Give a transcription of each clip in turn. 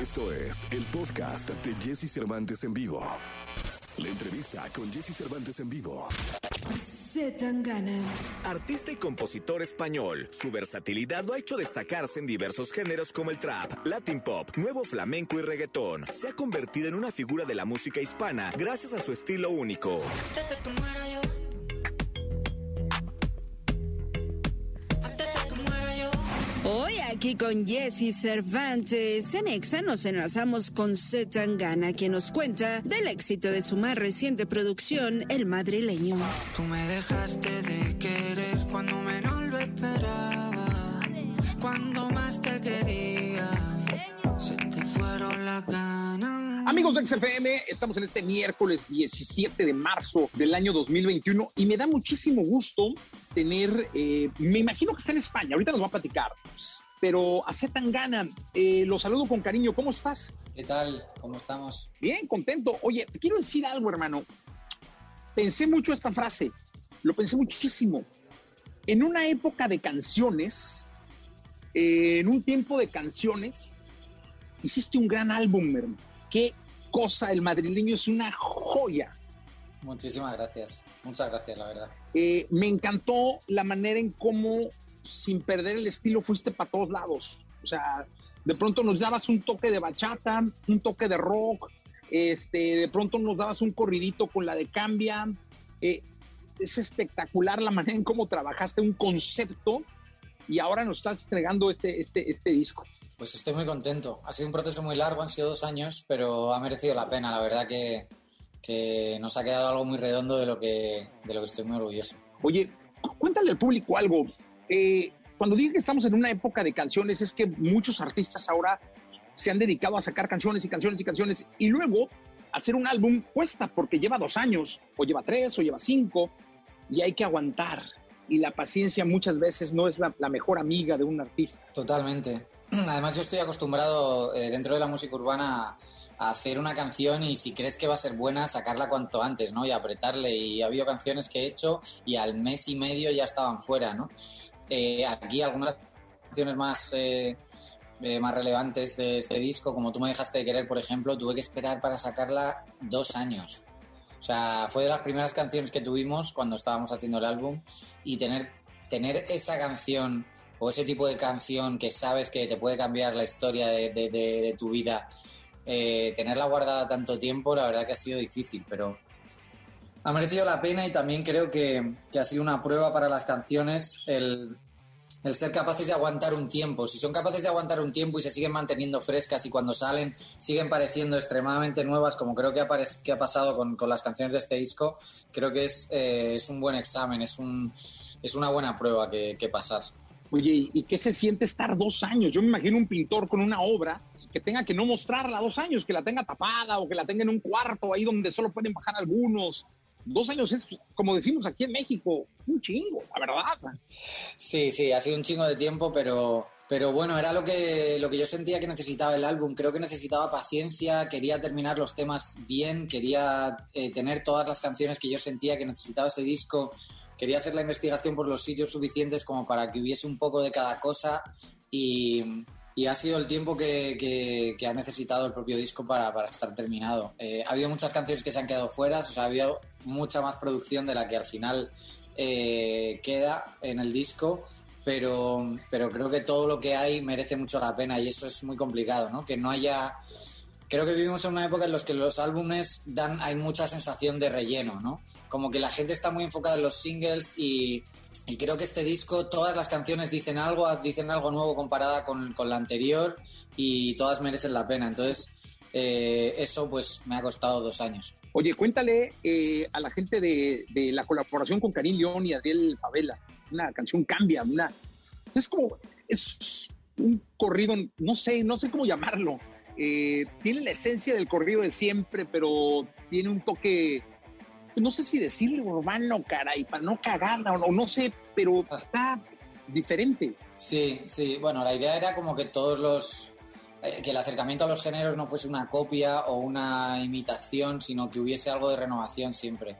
Esto es el podcast de Jesse Cervantes en vivo. La entrevista con Jesse Cervantes en vivo. Zetangana. Artista y compositor español, su versatilidad lo ha hecho destacarse en diversos géneros como el trap, latin pop, nuevo flamenco y reggaetón. Se ha convertido en una figura de la música hispana gracias a su estilo único. Antes de que muera yo. Aquí con Jesse Cervantes en Exa nos enlazamos con Zetangana, quien nos cuenta del éxito de su más reciente producción, El Madrileño. Tú me dejaste de querer cuando menos lo esperaba. Cuando más te quería, se te fueron las ganas. Amigos de XFM, estamos en este miércoles 17 de marzo del año 2021 y me da muchísimo gusto tener, eh, me imagino que está en España, ahorita nos va a platicar, pero a Zetangana, eh, lo saludo con cariño, ¿cómo estás? ¿Qué tal? ¿Cómo estamos? Bien, contento. Oye, te quiero decir algo, hermano. Pensé mucho esta frase, lo pensé muchísimo. En una época de canciones, eh, en un tiempo de canciones, hiciste un gran álbum, hermano. Qué cosa, el madrileño es una joya. Muchísimas gracias. Muchas gracias, la verdad. Eh, me encantó la manera en cómo, sin perder el estilo, fuiste para todos lados. O sea, de pronto nos dabas un toque de bachata, un toque de rock, este, de pronto nos dabas un corridito con la de Cambia. Eh, es espectacular la manera en cómo trabajaste un concepto y ahora nos estás entregando este, este, este disco. Pues estoy muy contento. Ha sido un proceso muy largo, han sido dos años, pero ha merecido la pena. La verdad que, que nos ha quedado algo muy redondo de lo que, de lo que estoy muy orgulloso. Oye, cu- cuéntale al público algo. Eh, cuando digo que estamos en una época de canciones, es que muchos artistas ahora se han dedicado a sacar canciones y canciones y canciones y luego hacer un álbum cuesta porque lleva dos años, o lleva tres, o lleva cinco, y hay que aguantar. Y la paciencia muchas veces no es la, la mejor amiga de un artista. Totalmente. Además, yo estoy acostumbrado eh, dentro de la música urbana a hacer una canción y si crees que va a ser buena, sacarla cuanto antes, ¿no? Y apretarle. Y ha habido canciones que he hecho y al mes y medio ya estaban fuera, ¿no? Eh, aquí algunas canciones más, eh, eh, más relevantes de este disco, como tú me dejaste de querer, por ejemplo, tuve que esperar para sacarla dos años. O sea, fue de las primeras canciones que tuvimos cuando estábamos haciendo el álbum y tener, tener esa canción o ese tipo de canción que sabes que te puede cambiar la historia de, tu vida, eh, tenerla guardada tanto tiempo, la verdad que ha sido difícil, pero ha merecido la pena y también creo que, que ha sido una prueba para las canciones el, el ser capaces de aguantar un tiempo. Si son capaces de aguantar un tiempo y se siguen manteniendo frescas y cuando salen siguen pareciendo extremadamente nuevas, como creo que ha, que ha pasado con, con las canciones de este disco, creo que es, eh, es un buen examen, es, un, es una buena prueba que, que pasar. Oye, ¿y- ¿y qué se siente estar dos años? Yo me imagino un pintor con una obra que tenga que no mostrarla dos años, que la tenga tapada o que la tenga en un cuarto ahí donde solo pueden bajar algunos. Dos años es, como decimos aquí en México, un chingo, la verdad. Sí, sí, ha sido un chingo de tiempo, pero, pero bueno, era lo que, lo que yo sentía que necesitaba el álbum. Creo que necesitaba paciencia, quería terminar los temas bien, quería eh, tener todas las canciones que yo sentía que necesitaba ese disco, quería hacer la investigación por los sitios suficientes como para que hubiese un poco de cada cosa y, y ha sido el tiempo que, ha necesitado el propio disco para, para estar terminado. Eh, ha habido muchas canciones que se han quedado fuera, o sea, ha habido mucha más producción de la que al final eh, queda en el disco, pero, pero creo que todo lo que hay merece mucho la pena y eso es muy complicado, ¿no? Que no haya... Creo que vivimos en una época en la que los álbumes dan, hay mucha sensación de relleno, ¿no? Como que la gente está muy enfocada en los singles y, y creo que este disco, todas las canciones dicen algo, dicen algo nuevo comparada con, con la anterior y todas merecen la pena. Entonces, eh, eso pues me ha costado dos años. Oye, cuéntale eh, a la gente de, de la colaboración con Karim León y Adriel Favela. Una canción cambia, una. Es como. Es un corrido, no sé, no sé cómo llamarlo. Eh, tiene la esencia del corrido de siempre, pero tiene un toque. No sé si decirle urbano, caray, para no cagarla o no, no sé, pero está diferente. Sí, sí, bueno, la idea era como que todos los... eh, que el acercamiento a los géneros no fuese una copia o una imitación, sino que hubiese algo de renovación siempre.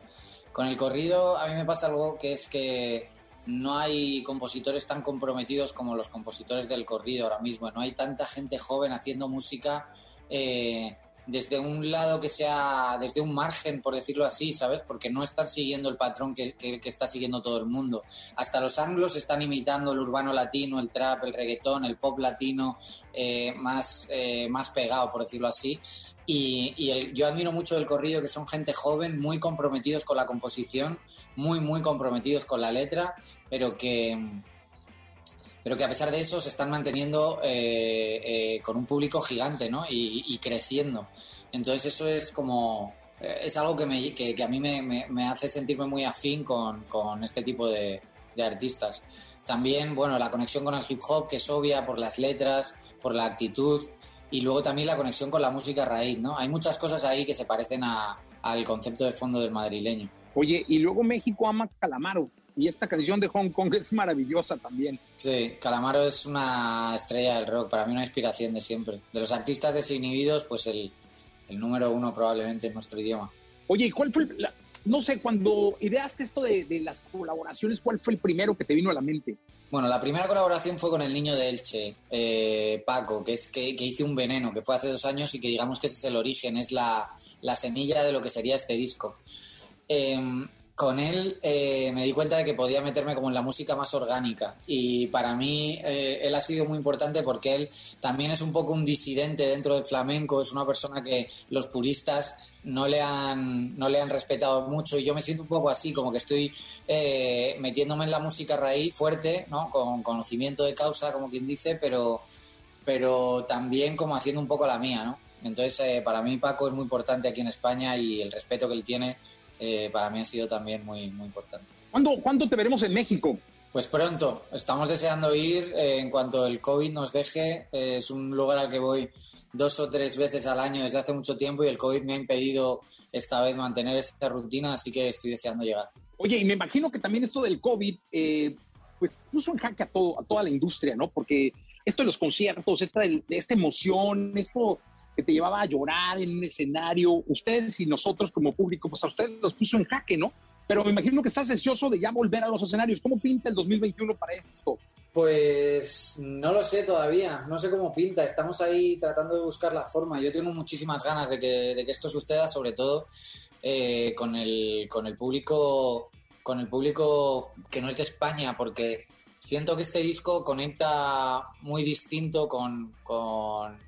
Con el corrido a mí me pasa algo que es que no hay compositores tan comprometidos como los compositores del corrido ahora mismo. No hay tanta gente joven haciendo música eh, desde un lado que sea, desde un margen, por decirlo así, ¿sabes? Porque no están siguiendo el patrón que, está siguiendo todo el mundo. Hasta los anglos están imitando el urbano latino, el trap, el reggaetón, el pop latino eh, más, eh, más pegado, por decirlo así. Y, yo admiro mucho del corrido que son gente joven, muy comprometidos con la composición, muy, muy comprometidos con la letra, pero que, pero que a pesar de eso se están manteniendo eh, eh, con un público gigante ¿no? y, creciendo. Entonces eso es como, eh, es algo que, me, que, a mí me, me, hace sentirme muy afín con, con este tipo de, de, artistas. También, bueno, la conexión con el hip hop, que es obvia por las letras, por la actitud, y luego también la conexión con la música raíz, ¿no? Hay muchas cosas ahí que se parecen a, al concepto de fondo del madrileño. Oye, y luego México ama Calamaro y esta canción de Hong Kong es maravillosa también. Sí, Calamaro es una estrella del rock, para mí una inspiración de siempre. De los artistas desinhibidos, pues el, el número uno probablemente en nuestro idioma. Oye, ¿cuál fue, no sé, cuando ideaste esto de, de, las colaboraciones, cuál fue el primero que te vino a la mente? Bueno, la primera colaboración fue con el niño de Elche, eh, Paco, que es que, que, hice un veneno, que fue hace dos años y que digamos que ese es el origen, es la, la semilla de lo que sería este disco. Eh, con él eh, me di cuenta de que podía meterme como en la música más orgánica y para mí eh, él ha sido muy importante porque él también es un poco un disidente dentro del flamenco, es una persona que los puristas no le han, no le han respetado mucho y yo me siento un poco así, como que estoy eh, metiéndome en la música raíz fuerte, ¿no? con conocimiento de causa, como quien dice, pero, pero también como haciendo un poco la mía. ¿no? Entonces para mí Paco es muy importante aquí en España y el respeto que él tiene eh, para mí ha sido también muy, muy importante. ¿Cuándo, ¿Cuándo te veremos en México? Pues pronto, estamos deseando ir eh, en cuanto el COVID nos deje. Eh, es un lugar al que voy dos o tres veces al año desde hace mucho tiempo y el COVID me ha impedido esta vez mantener esta rutina, así que estoy deseando llegar. Oye, y me imagino que también esto del COVID, pues puso en jaque a, todo, a toda la industria, ¿no? Porque esto de los conciertos, esta, esta emoción, esto que te llevaba a llorar en un escenario, ustedes y nosotros como público, pues a ustedes los puso en jaque, ¿no? Pero me imagino que estás deseoso de ya volver a los escenarios. ¿Cómo pinta el 2021 para esto? Pues no lo sé todavía, no sé cómo pinta, estamos ahí tratando de buscar la forma. Yo tengo muchísimas ganas de que, de que esto suceda, sobre todo eh, con, el, con el público con el público que no es de España, porque siento que este disco conecta muy distinto con,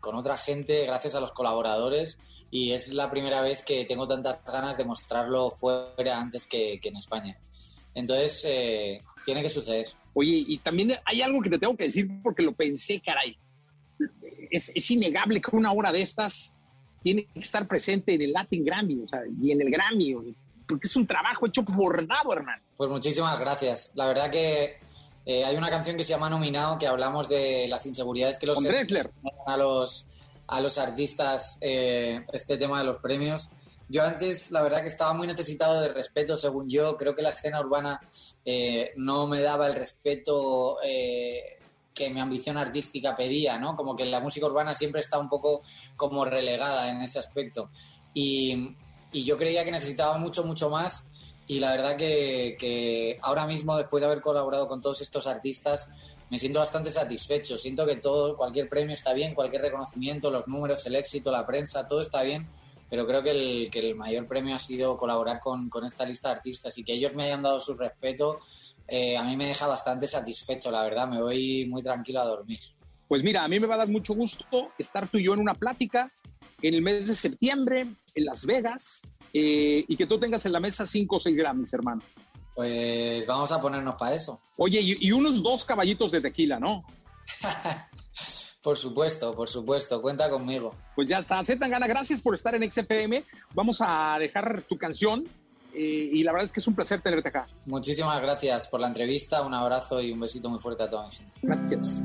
otra gente gracias a los colaboradores y es la primera vez que tengo tantas ganas de mostrarlo fuera antes que, en España. Entonces, eh, tiene que suceder. Oye, y también hay algo que te tengo que decir porque lo pensé, caray. Es, es innegable que una hora de estas tiene que estar presente en el Latin Grammy, o sea, y en el Grammy, porque es un trabajo hecho bordado, hermano. Pues muchísimas gracias. La verdad que eh, hay una canción que se llama Nominado que hablamos de las inseguridades que los a los a los artistas eh, este tema de los premios. Yo antes, la verdad que estaba muy necesitado de respeto, según yo. Creo que la escena urbana eh, no me daba el respeto que mi ambición artística pedía, ¿no? Como que la música urbana siempre está un poco como relegada en ese aspecto. Y, y yo creía que necesitaba mucho, mucho más y la verdad que, ahora mismo, después de haber colaborado con todos estos artistas, me siento bastante satisfecho. Siento que todo, cualquier premio está bien, cualquier reconocimiento, los números, el éxito, la prensa, todo está bien, pero creo que el, que el mayor premio ha sido colaborar con, esta lista de artistas y que ellos me hayan dado su respeto, eh, a mí me deja bastante satisfecho, la verdad, me voy muy tranquilo a dormir. Pues mira, a mí me va a dar mucho gusto estar tú y yo en una plática en el mes de septiembre en Las Vegas eh, y que tú tengas en la mesa 5 o 6 Grammys, hermano. Pues vamos a ponernos para eso. Oye, y, unos dos caballitos de tequila, ¿no? por supuesto, por supuesto, cuenta conmigo. Pues ya está, gana gracias por estar en XPM. Vamos a dejar tu canción eh, y la verdad es que es un placer tenerte acá. Muchísimas gracias por la entrevista, un abrazo y un besito muy fuerte a toda mi gente. Gracias.